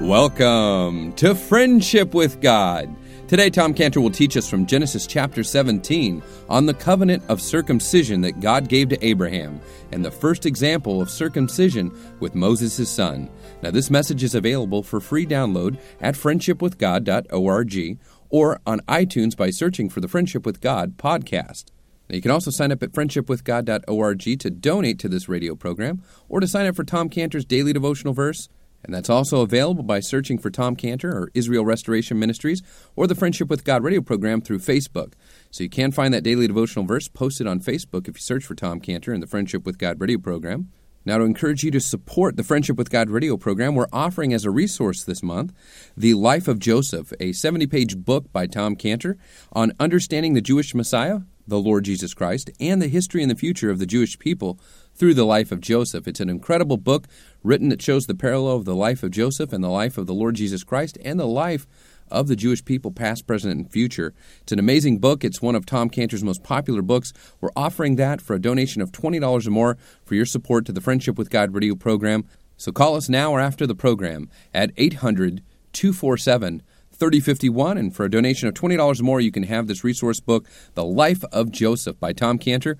Welcome to Friendship with God. Today, Tom Cantor will teach us from Genesis chapter 17 on the covenant of circumcision that God gave to Abraham and the first example of circumcision with Moses' son. Now, this message is available for free download at friendshipwithgod.org or on iTunes by searching for the Friendship with God podcast. Now, you can also sign up at friendshipwithgod.org to donate to this radio program or to sign up for Tom Cantor's daily devotional verse and that's also available by searching for Tom Cantor or Israel Restoration Ministries or the Friendship with God radio program through Facebook. So you can find that daily devotional verse posted on Facebook if you search for Tom Cantor and the Friendship with God radio program. Now, to encourage you to support the Friendship with God radio program, we're offering as a resource this month The Life of Joseph, a 70 page book by Tom Cantor on understanding the Jewish Messiah, the Lord Jesus Christ, and the history and the future of the Jewish people through the life of Joseph. It's an incredible book written that shows the parallel of the life of Joseph and the life of the Lord Jesus Christ and the life of the Jewish people, past, present, and future. It's an amazing book. It's one of Tom Cantor's most popular books. We're offering that for a donation of $20 or more for your support to the Friendship with God radio program. So call us now or after the program at 800 247 3051. And for a donation of $20 or more, you can have this resource book, The Life of Joseph by Tom Cantor.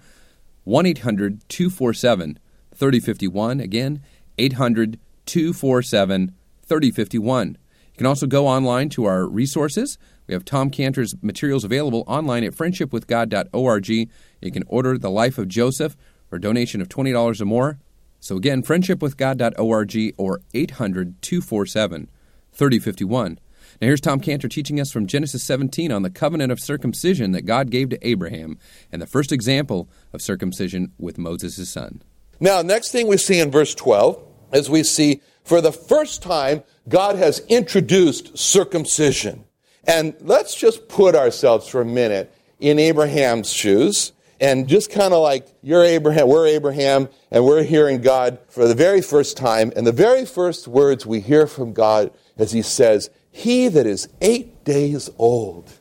1 800 247 3051. Again, 800 247 3051. You can also go online to our resources. We have Tom Cantor's materials available online at friendshipwithgod.org. You can order The Life of Joseph for a donation of $20 or more. So again, friendshipwithgod.org or 800 247 3051. Now, here's Tom Cantor teaching us from Genesis 17 on the covenant of circumcision that God gave to Abraham and the first example of circumcision with Moses' son. Now, next thing we see in verse 12 is we see for the first time God has introduced circumcision. And let's just put ourselves for a minute in Abraham's shoes and just kind of like you're Abraham, we're Abraham, and we're hearing God for the very first time. And the very first words we hear from God as He says, he that is eight days old.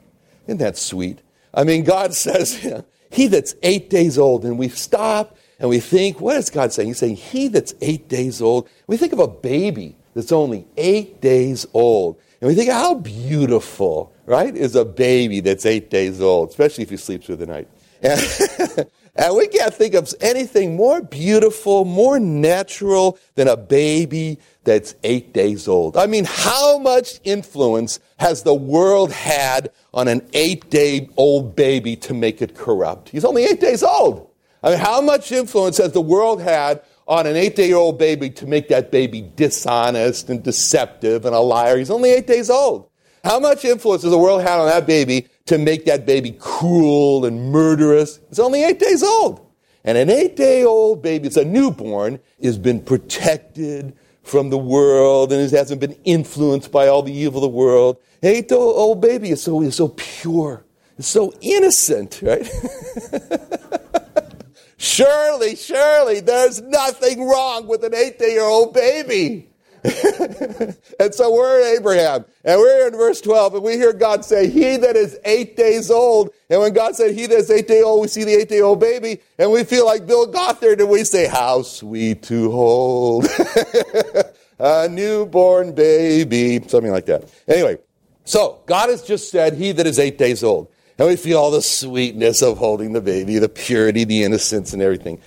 Isn't that sweet? I mean, God says, He that's eight days old. And we stop and we think, what is God saying? He's saying, He that's eight days old. We think of a baby that's only eight days old. And we think, how beautiful, right, is a baby that's eight days old, especially if he sleeps through the night. And, we can't think of anything more beautiful, more natural than a baby that's eight days old. I mean, how much influence has the world had on an eight day old baby to make it corrupt? He's only eight days old. I mean, how much influence has the world had on an eight day old baby to make that baby dishonest and deceptive and a liar? He's only eight days old. How much influence has the world had on that baby to make that baby cruel and murderous? It's only eight days old. And an eight day old baby, it's a newborn, has been protected from the world and hasn't been influenced by all the evil of the world. Hey, the old baby is so, is so pure, it's so innocent, right? surely, surely, there's nothing wrong with an eight day old baby. and so we're in Abraham, and we're in verse 12, and we hear God say, He that is eight days old. And when God said, He that is eight day old, we see the eight day old baby, and we feel like Bill Gothard, and we say, How sweet to hold a newborn baby, something like that. Anyway, so God has just said, He that is eight days old. And we feel all the sweetness of holding the baby, the purity, the innocence, and everything.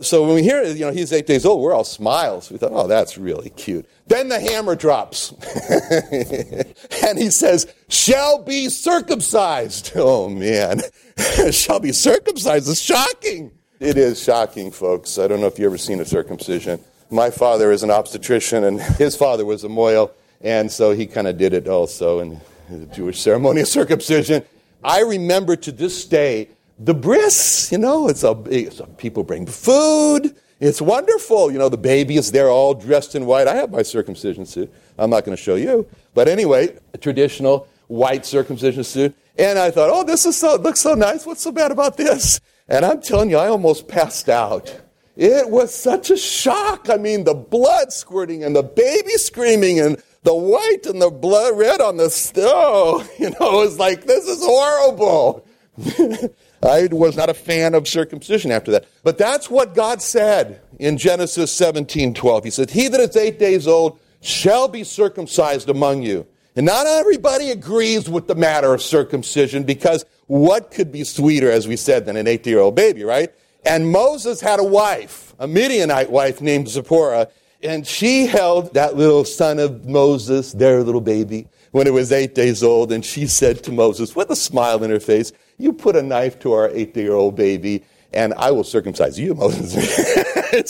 So when we hear, you know, he's eight days old, we're all smiles. We thought, oh, that's really cute. Then the hammer drops. and he says, shall be circumcised. Oh, man. shall be circumcised. It's shocking. It is shocking, folks. I don't know if you've ever seen a circumcision. My father is an obstetrician, and his father was a mohel. And so he kind of did it also in the Jewish ceremony of circumcision. I remember to this day the bris, you know, it's a, it's a, people bring food. It's wonderful. You know, the baby is there all dressed in white. I have my circumcision suit. I'm not going to show you. But anyway, traditional white circumcision suit. And I thought, oh, this is so, looks so nice. What's so bad about this? And I'm telling you, I almost passed out. It was such a shock. I mean, the blood squirting and the baby screaming and the white and the blood red on the stove. Oh, you know, it was like, this is horrible. I was not a fan of circumcision after that. But that's what God said in Genesis 17 12. He said, He that is eight days old shall be circumcised among you. And not everybody agrees with the matter of circumcision because what could be sweeter, as we said, than an eight year old baby, right? And Moses had a wife, a Midianite wife named Zipporah, and she held that little son of Moses, their little baby, when it was eight days old. And she said to Moses, with a smile in her face, You put a knife to our eight year old baby, and I will circumcise you, Moses.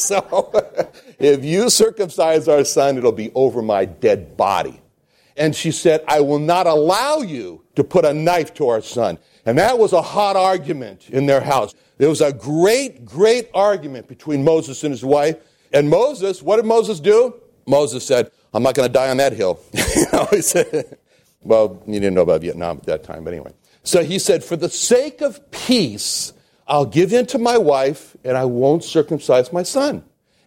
so if you circumcise our son, it'll be over my dead body. And she said, I will not allow you to put a knife to our son. And that was a hot argument in their house. There was a great, great argument between Moses and his wife. And Moses, what did Moses do? Moses said, I'm not going to die on that hill. you know, he said, well, you didn't know about Vietnam at that time, but anyway. So he said, For the sake of peace, I'll give in to my wife and I won't circumcise my son.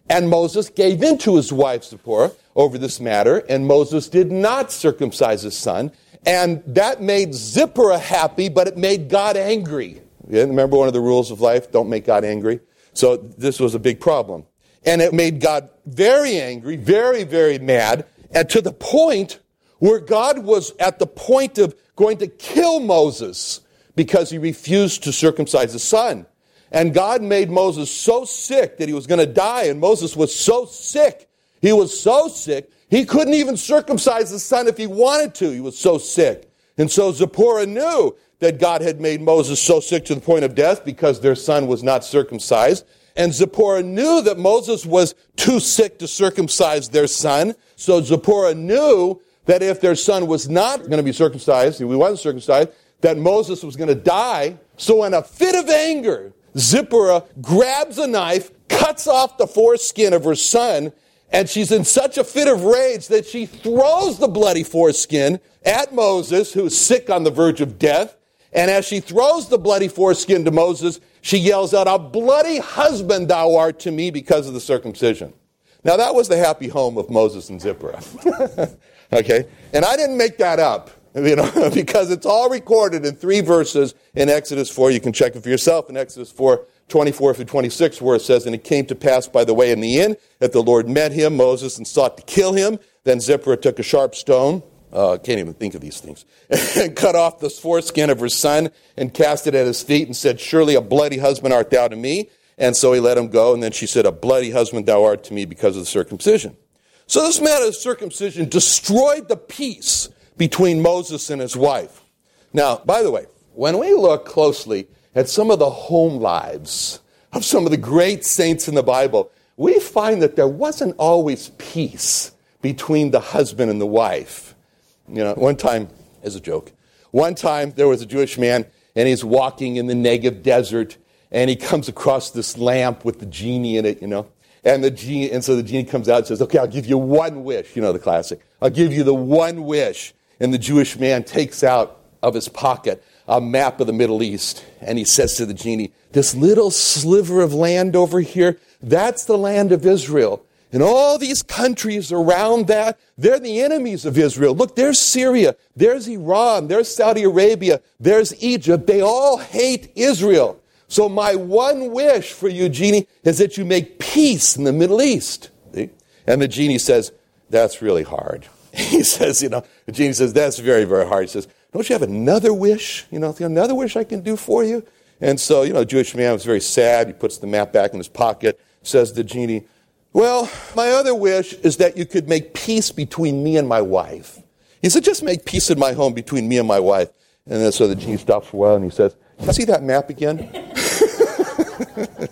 And Moses gave in to his wife Zipporah over this matter, and Moses did not circumcise his son. And that made Zipporah happy, but it made God angry. Remember one of the rules of life? Don't make God angry. So this was a big problem. And it made God very angry, very, very mad, and to the point where God was at the point of going to kill Moses because he refused to circumcise his son. And God made Moses so sick that he was going to die, and Moses was so sick. He was so sick, he couldn't even circumcise his son if he wanted to. He was so sick. And so Zipporah knew that God had made Moses so sick to the point of death because their son was not circumcised. And Zipporah knew that Moses was too sick to circumcise their son. So Zipporah knew that if their son was not going to be circumcised, if he wasn't circumcised, that Moses was going to die. So in a fit of anger, Zipporah grabs a knife, cuts off the foreskin of her son, and she's in such a fit of rage that she throws the bloody foreskin at Moses, who's sick on the verge of death. And as she throws the bloody foreskin to Moses, she yells out, A bloody husband thou art to me because of the circumcision. Now, that was the happy home of Moses and Zipporah. okay? And I didn't make that up you know, because it's all recorded in three verses in Exodus 4. You can check it for yourself in Exodus 4, 24 through 26, where it says, And it came to pass by the way in the inn that the Lord met him, Moses, and sought to kill him. Then Zipporah took a sharp stone, uh, can't even think of these things, and cut off the foreskin of her son and cast it at his feet and said, Surely a bloody husband art thou to me. And so he let him go. And then she said, A bloody husband thou art to me because of the circumcision. So this matter of circumcision destroyed the peace between Moses and his wife. Now, by the way, when we look closely at some of the home lives of some of the great saints in the Bible, we find that there wasn't always peace between the husband and the wife. You know, one time, as a joke, one time there was a Jewish man and he's walking in the Negev desert and he comes across this lamp with the genie in it, you know. And the genie, and so the genie comes out and says, Okay, I'll give you one wish. You know the classic. I'll give you the one wish. And the Jewish man takes out of his pocket a map of the Middle East. And he says to the genie, This little sliver of land over here, that's the land of Israel. And all these countries around that, they're the enemies of Israel. Look, there's Syria, there's Iran, there's Saudi Arabia, there's Egypt. They all hate Israel. So my one wish for you, genie, is that you make peace in the Middle East. See? And the genie says, That's really hard. he says, you know, the genie says, that's very, very hard. He says, don't you have another wish? You know, another wish I can do for you? And so, you know, Jewish man was very sad. He puts the map back in his pocket, says to the genie, well, my other wish is that you could make peace between me and my wife. He said, just make peace in my home between me and my wife. And then so the genie stops for a while and he says, Can see that map again?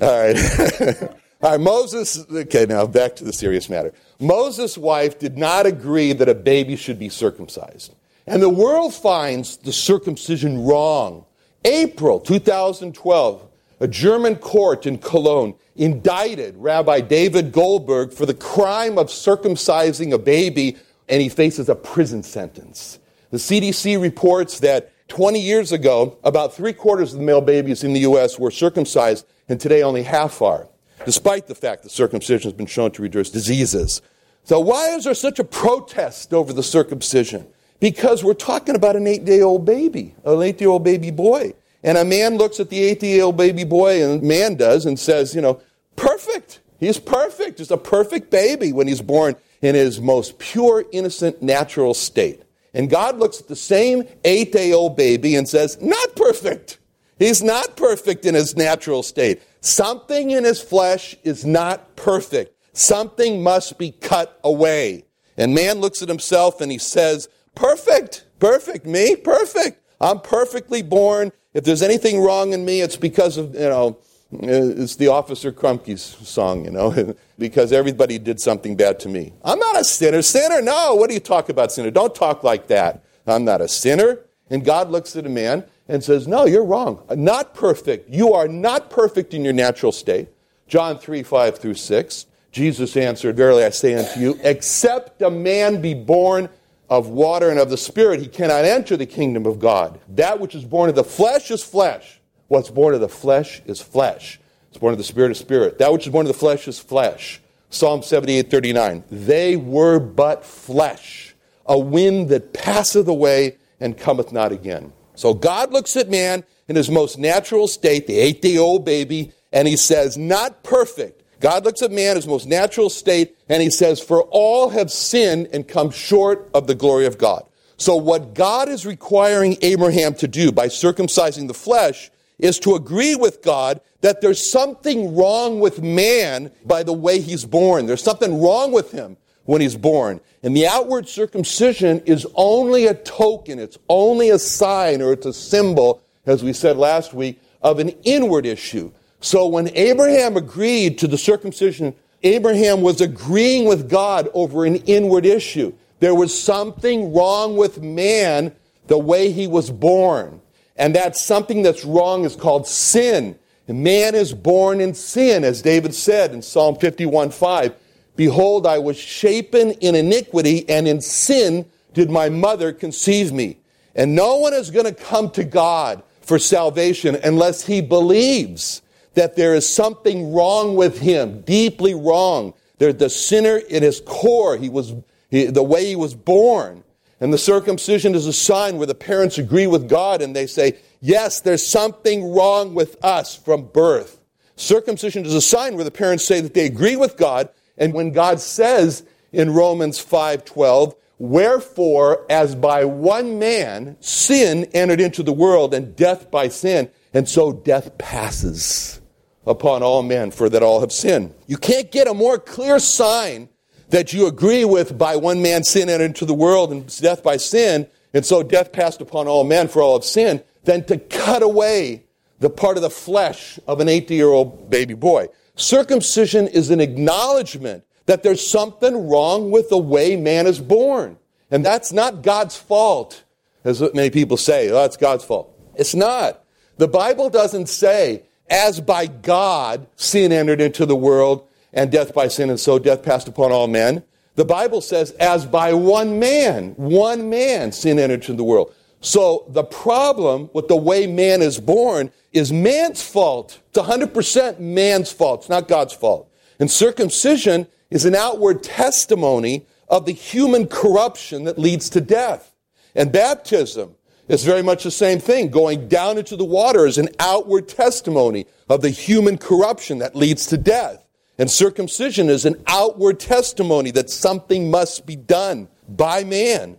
All right. All right, Moses, okay, now back to the serious matter. Moses' wife did not agree that a baby should be circumcised. And the world finds the circumcision wrong. April 2012, a German court in Cologne indicted Rabbi David Goldberg for the crime of circumcising a baby, and he faces a prison sentence. The CDC reports that 20 years ago, about three quarters of the male babies in the U.S. were circumcised, and today only half are despite the fact that circumcision has been shown to reduce diseases. So, why is there such a protest over the circumcision? Because we're talking about an eight day old baby, an eight year old baby boy. And a man looks at the eight year old baby boy, and a man does, and says, you know, perfect. He's perfect. He's a perfect baby when he's born in his most pure, innocent, natural state. And God looks at the same eight day old baby and says, Not perfect. He's not perfect in his natural state. Something in his flesh is not perfect. Something must be cut away. And man looks at himself and he says, Perfect, perfect, me, perfect. I'm perfectly born. If there's anything wrong in me, it's because of, you know, Uh, it's the Officer Krupke's song, you know, because everybody did something bad to me. I'm not a sinner. Sinner? No. What do you talk about sinner? Don't talk like that. I'm not a sinner. And God looks at a man and says, No, you're wrong. Not perfect. You are not perfect in your natural state. John 3 5 through 6. Jesus answered, Verily I say unto you, except a man be born of water and of the Spirit, he cannot enter the kingdom of God. That which is born of the flesh is flesh. What's born of the flesh is flesh. It's born of the Spirit is spirit. That which is born of the flesh is flesh. Psalm 78 39. They were but flesh, a wind that passeth away and cometh not again. So God looks at man in his most natural state, the eight day old baby, and he says, Not perfect God looks at man, in his most natural state, and he says, For all have sinned and come short of the glory of God. So, what God is requiring Abraham to do by circumcising the flesh is to agree with God that there's something wrong with man by the way he's born. There's something wrong with him when he's born. And the outward circumcision is only a token, it's only a sign or it's a symbol, as we said last week, of an inward issue. So when Abraham agreed to the circumcision, Abraham was agreeing with God over an inward issue. There was something wrong with man the way he was born. And that something that's wrong is called sin. And man is born in sin, as David said in Psalm 51 5. Behold, I was shapen in iniquity, and in sin did my mother conceive me. And no one is going to come to God for salvation unless he believes that there is something wrong with him, deeply wrong. There, the sinner in his core, he was he, the way he was born. And the circumcision is a sign where the parents agree with God and they say, Yes, there's something wrong with us from birth. Circumcision is a sign where the parents say that they agree with God. And when God says in Romans 5:12, Wherefore, as by one man sin entered into the world, and death by sin, and so death passes upon all men, for that all have sinned. You can't get a more clear sign that you agree with by one man sin entered into the world and death by sin, and so death passed upon all men for all of sin, than to cut away the part of the flesh of an 80 year old baby boy. Circumcision is an acknowledgement that there's something wrong with the way man is born. And that's not God's fault, as many people say. Oh, it's God's fault. It's not. The Bible doesn't say as by God sin entered into the world, and death by sin, and so death passed upon all men. The Bible says, as by one man, one man sin entered into the world. So the problem with the way man is born is man's fault. It's 100% man's fault. It's not God's fault. And circumcision is an outward testimony of the human corruption that leads to death. And baptism it's very much the same thing. Going down into the water is an outward testimony of the human corruption that leads to death. And circumcision is an outward testimony that something must be done by man.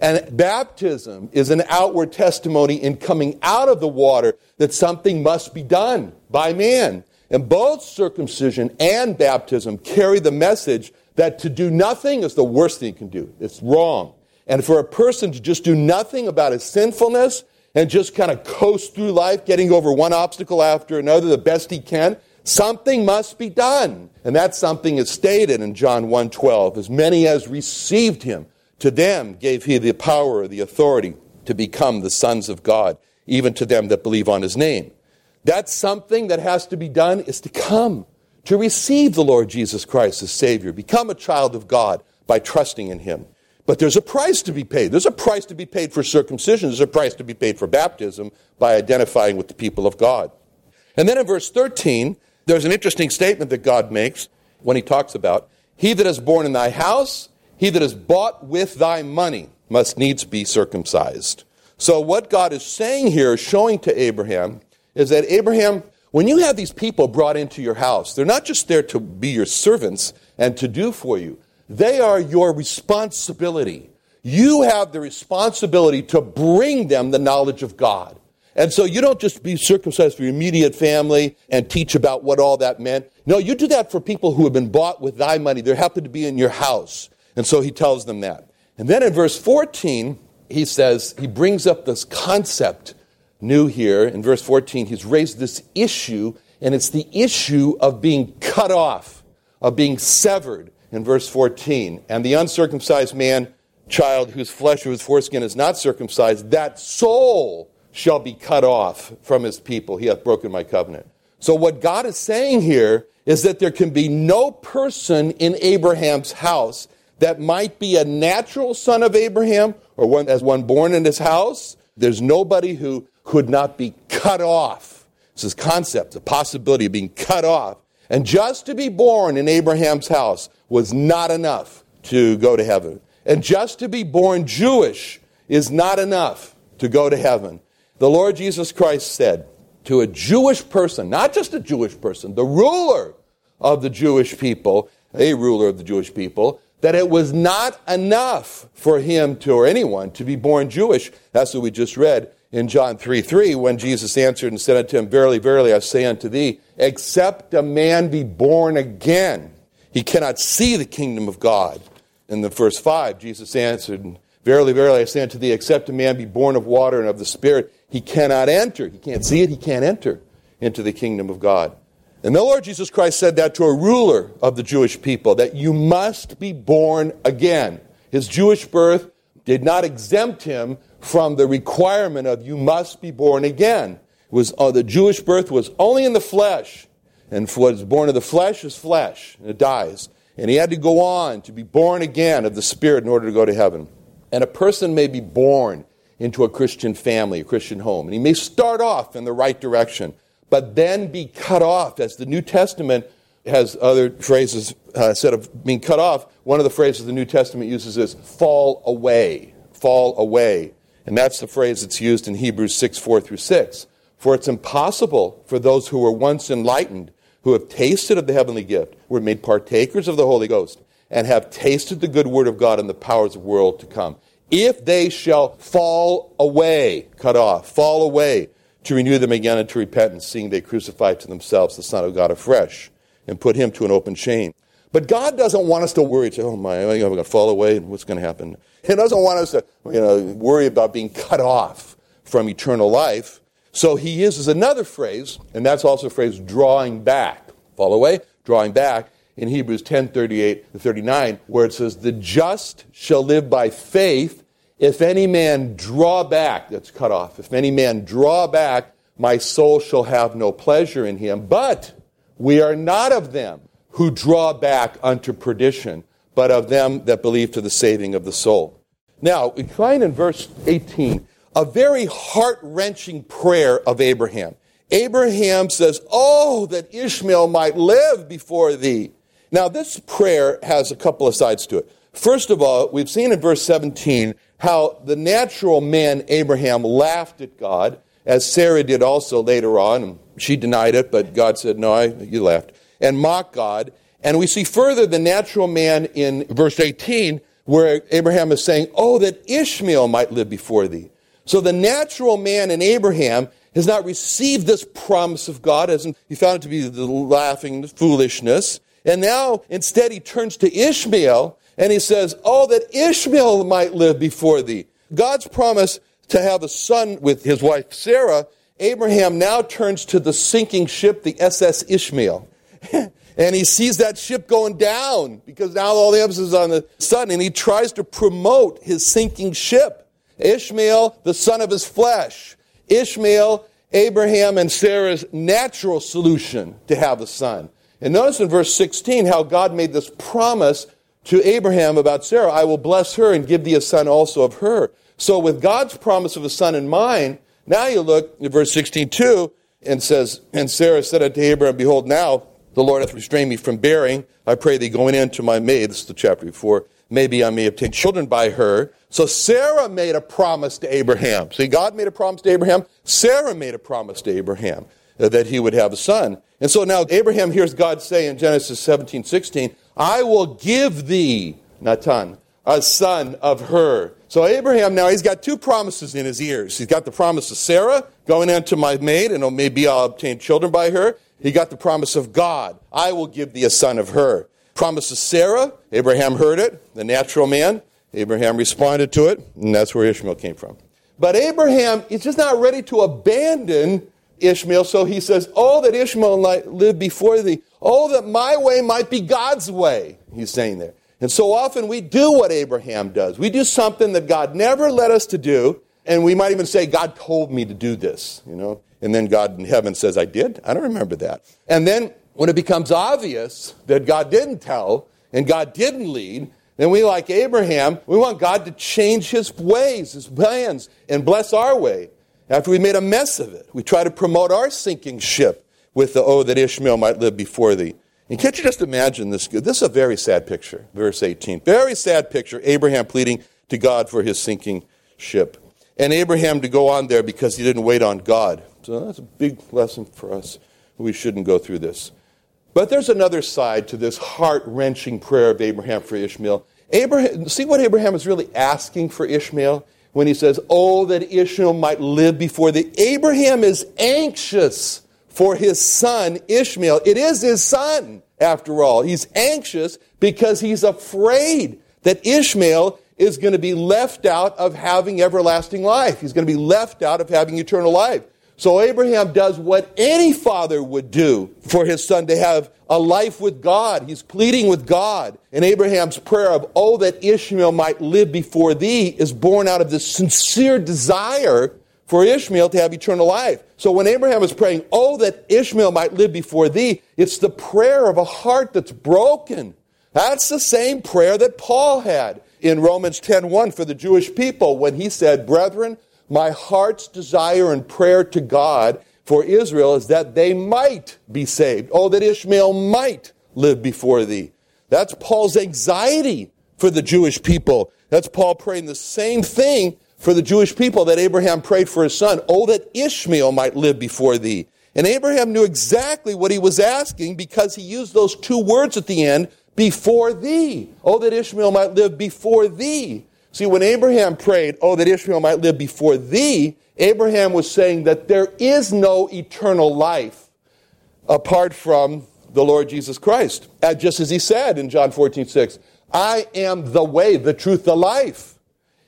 And baptism is an outward testimony in coming out of the water that something must be done by man. And both circumcision and baptism carry the message that to do nothing is the worst thing you can do. It's wrong. And for a person to just do nothing about his sinfulness and just kind of coast through life, getting over one obstacle after another the best he can, something must be done. And that something is stated in John 1:12, as many as received him, to them gave he the power, the authority to become the sons of God, even to them that believe on his name. That something that has to be done is to come, to receive the Lord Jesus Christ as Savior, become a child of God by trusting in him. But there's a price to be paid. There's a price to be paid for circumcision. There's a price to be paid for baptism by identifying with the people of God. And then in verse 13, there's an interesting statement that God makes when he talks about, He that is born in thy house, he that is bought with thy money, must needs be circumcised. So what God is saying here, showing to Abraham, is that Abraham, when you have these people brought into your house, they're not just there to be your servants and to do for you. they are your responsibility. You have the responsibility to bring them the knowledge of God. And so you don't just be circumcised for your immediate family and teach about what all that meant. No, you do that for people who have been bought with thy money. They happen to be in your house. And so he tells them that. And then in verse 14, he says, he brings up this concept new here. In verse 14, he's raised this issue, and it's the issue of being cut off, of being severed in verse 14. And the uncircumcised man, child whose flesh or whose foreskin is not circumcised, that soul shall be cut off from his people. He hath broken my covenant. So, what God is saying here is that there can be no person in Abraham's house that might be a natural son of Abraham or one as one born in his house. There's nobody who could not be cut off. This is concept, the possibility of being cut off. And just to be born in Abraham's house was not enough to go to heaven. And just to be born Jewish is not enough to go to heaven. The Lord Jesus Christ said to a Jewish person, not just a Jewish person, the ruler of the Jewish people, a ruler of the Jewish people, that it was not enough for him to, or anyone, to be born Jewish. That's what we just read in John 3 3, when Jesus answered and said unto him, Verily, verily, I say unto thee, except a man be born again, he cannot see the kingdom of God. In the verse 5, Jesus answered, Verily, verily, I say unto thee, except a man be born of water and of the Spirit, he cannot enter. He can't see it, he can't enter into the kingdom of God. And the Lord Jesus Christ said that to a ruler of the Jewish people, that you must be born again. His Jewish birth did not exempt him from the requirement of you must be born again. It was, uh, the Jewish birth was only in the flesh. And what is born of the flesh is flesh, and it dies. And he had to go on to be born again of the Spirit in order to go to heaven. And a person may be born into a Christian family, a Christian home, and he may start off in the right direction but then be cut off. As the New Testament has other phrases, uh, instead of being cut off, one of the phrases the New Testament uses is fall away. Fall away. And that's the phrase that's used in Hebrews 6 4 through 6. For it's impossible for those who were once enlightened, who have tasted of the heavenly gift, were made partakers of the Holy Ghost, and have tasted the good word of God and the powers of the world to come. If they shall fall away, cut off, fall away to renew them again unto repentance, seeing they crucify to themselves the Son of God afresh and put him to an open shame. But God doesn't want us to worry, to, oh my, am going to fall away? And what's going to happen? He doesn't want us to you know, worry about being cut off from eternal life. So he uses another phrase, and that's also a phrase drawing back. Fall away, drawing back in Hebrews 10 38 to 39, where it says, The just shall live by faith. If any man draw back, that's cut off. If any man draw back, my soul shall have no pleasure in him. But we are not of them who draw back unto perdition, but of them that believe to the saving of the soul. Now, we find in verse 18 a very heart wrenching prayer of Abraham. Abraham says, Oh, that Ishmael might live before thee. Now, this prayer has a couple of sides to it. First of all, we've seen in verse 17 how the natural man Abraham laughed at God, as Sarah did also later on. She denied it, but God said, No, I, you laughed, and mocked God. And we see further the natural man in verse 18, where Abraham is saying, Oh, that Ishmael might live before thee. So the natural man in Abraham has not received this promise of God, as he found it to be the laughing foolishness. And now instead he turns to Ishmael and he says, Oh, that Ishmael might live before thee. God's promise to have a son with his wife Sarah, Abraham now turns to the sinking ship, the SS Ishmael. and he sees that ship going down because now all the emphasis is on the son, and he tries to promote his sinking ship. Ishmael, the son of his flesh. Ishmael, Abraham and Sarah's natural solution to have a son. And notice in verse 16 how God made this promise to Abraham about Sarah, I will bless her and give thee a son also of her. So with God's promise of a son in mind, now you look at verse 16 too, and says, And Sarah said unto Abraham, Behold, now the Lord hath restrained me from bearing. I pray thee, going in to my maid, this is the chapter before, maybe I may obtain children by her. So Sarah made a promise to Abraham. See, God made a promise to Abraham. Sarah made a promise to Abraham that he would have a son. And so now Abraham hears God say in Genesis 17, 16, I will give thee Natan, a son of her. So Abraham now, he's got two promises in his ears. He's got the promise of Sarah, going unto my maid, and maybe I'll obtain children by her. He got the promise of God, I will give thee a son of her. Promise of Sarah, Abraham heard it, the natural man. Abraham responded to it, and that's where Ishmael came from. But Abraham is just not ready to abandon Ishmael, so he says, Oh, that Ishmael might live before thee. Oh, that my way might be God's way, he's saying there. And so often we do what Abraham does. We do something that God never led us to do, and we might even say, God told me to do this, you know. And then God in heaven says, I did? I don't remember that. And then when it becomes obvious that God didn't tell and God didn't lead, then we, like Abraham, we want God to change his ways, his plans, and bless our way. After we made a mess of it, we try to promote our sinking ship with the, oh, that Ishmael might live before thee. And can't you just imagine this? This is a very sad picture, verse 18. Very sad picture. Abraham pleading to God for his sinking ship. And Abraham to go on there because he didn't wait on God. So that's a big lesson for us. We shouldn't go through this. But there's another side to this heart wrenching prayer of Abraham for Ishmael. Abraham, see what Abraham is really asking for Ishmael when he says, Oh, that Ishmael might live before thee. Abraham is anxious for his son Ishmael. It is his son, after all. He's anxious because he's afraid that Ishmael is going to be left out of having everlasting life. He's going to be left out of having eternal life. So Abraham does what any father would do for his son to have a life with God. He's pleading with God. And Abraham's prayer of, Oh, that Ishmael might live before thee, is born out of this sincere desire for Ishmael to have eternal life. So when Abraham is praying, Oh, that Ishmael might live before thee, it's the prayer of a heart that's broken. That's the same prayer that Paul had in Romans 10:1 for the Jewish people when he said, Brethren, my heart's desire and prayer to God for Israel is that they might be saved. Oh, that Ishmael might live before thee. That's Paul's anxiety for the Jewish people. That's Paul praying the same thing for the Jewish people that Abraham prayed for his son. Oh, that Ishmael might live before thee. And Abraham knew exactly what he was asking because he used those two words at the end, before thee. Oh, that Ishmael might live before thee. See, when Abraham prayed, oh, that Ishmael might live before thee, Abraham was saying that there is no eternal life apart from the Lord Jesus Christ. Uh, just as he said in John 14, 6, I am the way, the truth, the life.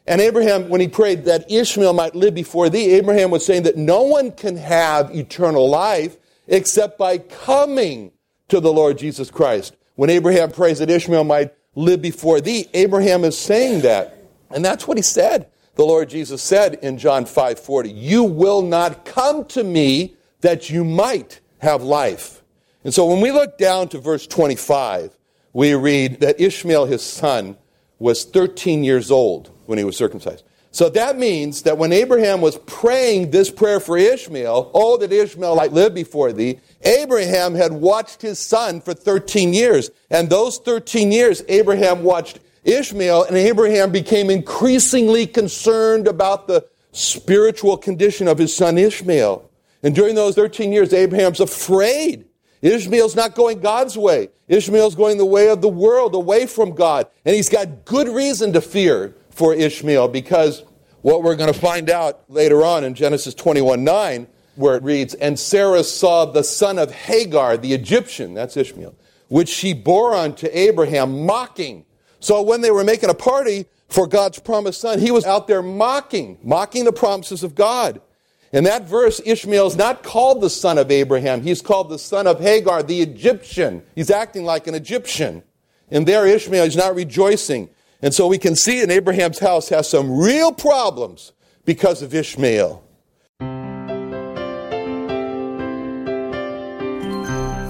And Abraham, when he prayed that Ishmael might live before thee, Abraham was saying that no one can have eternal life except by coming to the Lord Jesus Christ. When Abraham prays that Ishmael might live before thee, Abraham is saying that. And that's what he said. The Lord Jesus said in John 5 40, You will not come to me that you might have life. And so when we look down to verse 25, we read that Ishmael, his son, was 13 years old when he was circumcised. So that means that when Abraham was praying this prayer for Ishmael, oh, that Ishmael might live before thee, Abraham had watched his son for 13 years. And those 13 years, Abraham watched Ishmael, and Abraham became increasingly concerned about the spiritual condition of his son Ishmael. And during those 13 years, Abraham's afraid. Ishmael's not going God's way. Ishmael's going the way of the world, away from God. And he's got good reason to fear for Ishmael because what we're going to find out later on in Genesis 21 9, where it reads, And Sarah saw the son of Hagar, the Egyptian, that's Ishmael, which she bore unto Abraham, mocking. So when they were making a party for God's promised son, he was out there mocking, mocking the promises of God. In that verse, Ishmael is not called the son of Abraham. He's called the son of Hagar, the Egyptian. He's acting like an Egyptian. And there, Ishmael is not rejoicing. And so we can see in Abraham's house has some real problems because of Ishmael.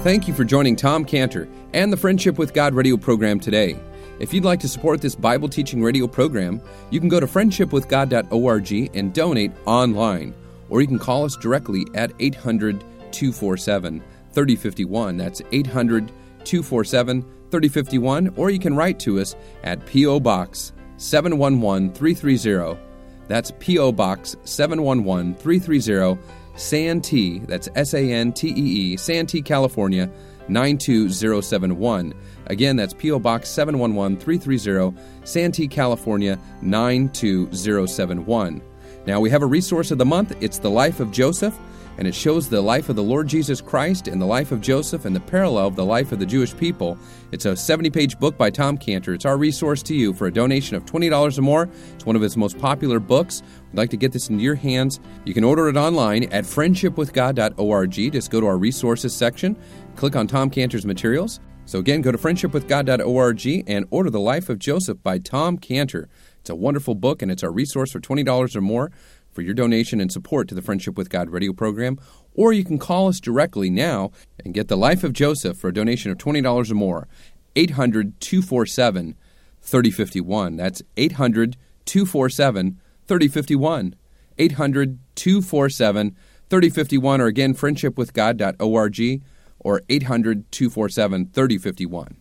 Thank you for joining Tom Cantor and the Friendship with God radio program today. If you'd like to support this Bible teaching radio program, you can go to friendshipwithgod.org and donate online, or you can call us directly at 800 247 3051. That's 800 247 3051, or you can write to us at P.O. Box 711 330. That's P.O. Box 711 330, Santee, that's S A N T E E, Santee, California 92071. Again, that's P.O. Box 711 330, Santee, California 92071. Now, we have a resource of the month. It's The Life of Joseph, and it shows the life of the Lord Jesus Christ and the life of Joseph and the parallel of the life of the Jewish people. It's a 70 page book by Tom Cantor. It's our resource to you for a donation of $20 or more. It's one of his most popular books. We'd like to get this into your hands. You can order it online at friendshipwithgod.org. Just go to our resources section, click on Tom Cantor's materials. So, again, go to friendshipwithgod.org and order The Life of Joseph by Tom Cantor. It's a wonderful book, and it's our resource for $20 or more for your donation and support to the Friendship with God radio program. Or you can call us directly now and get The Life of Joseph for a donation of $20 or more. 800 247 3051. That's 800 247 3051. 800 247 3051. Or again, friendshipwithgod.org or 800 247 3051.